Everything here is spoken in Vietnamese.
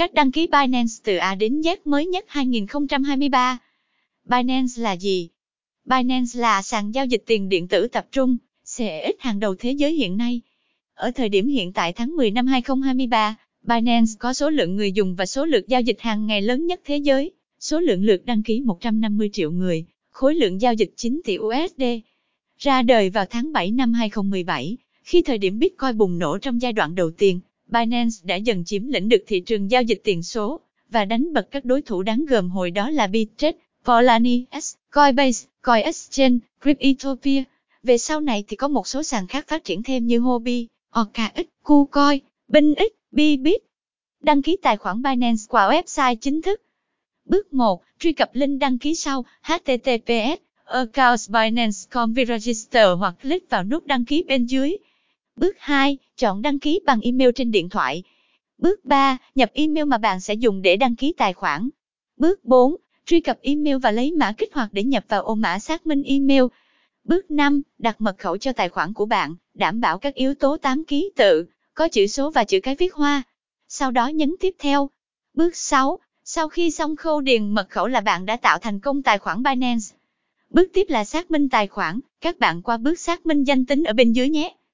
Cách đăng ký Binance từ A đến Z mới nhất 2023. Binance là gì? Binance là sàn giao dịch tiền điện tử tập trung, CX hàng đầu thế giới hiện nay. Ở thời điểm hiện tại tháng 10 năm 2023, Binance có số lượng người dùng và số lượt giao dịch hàng ngày lớn nhất thế giới, số lượng lượt đăng ký 150 triệu người, khối lượng giao dịch 9 tỷ USD. Ra đời vào tháng 7 năm 2017, khi thời điểm Bitcoin bùng nổ trong giai đoạn đầu tiên, Binance đã dần chiếm lĩnh được thị trường giao dịch tiền số và đánh bật các đối thủ đáng gờm hồi đó là Bittrex, S, Coinbase, CoinExchange, Cryptopia. Về sau này thì có một số sàn khác phát triển thêm như Huobi, OKX, KuCoin, BinX, Bybit. Đăng ký tài khoản Binance qua website chính thức. Bước 1. Truy cập link đăng ký sau https accounts binance.com register hoặc click vào nút đăng ký bên dưới. Bước 2. Chọn đăng ký bằng email trên điện thoại. Bước 3. Nhập email mà bạn sẽ dùng để đăng ký tài khoản. Bước 4. Truy cập email và lấy mã kích hoạt để nhập vào ô mã xác minh email. Bước 5. Đặt mật khẩu cho tài khoản của bạn, đảm bảo các yếu tố 8 ký tự, có chữ số và chữ cái viết hoa. Sau đó nhấn tiếp theo. Bước 6. Sau khi xong khâu điền mật khẩu là bạn đã tạo thành công tài khoản Binance. Bước tiếp là xác minh tài khoản, các bạn qua bước xác minh danh tính ở bên dưới nhé.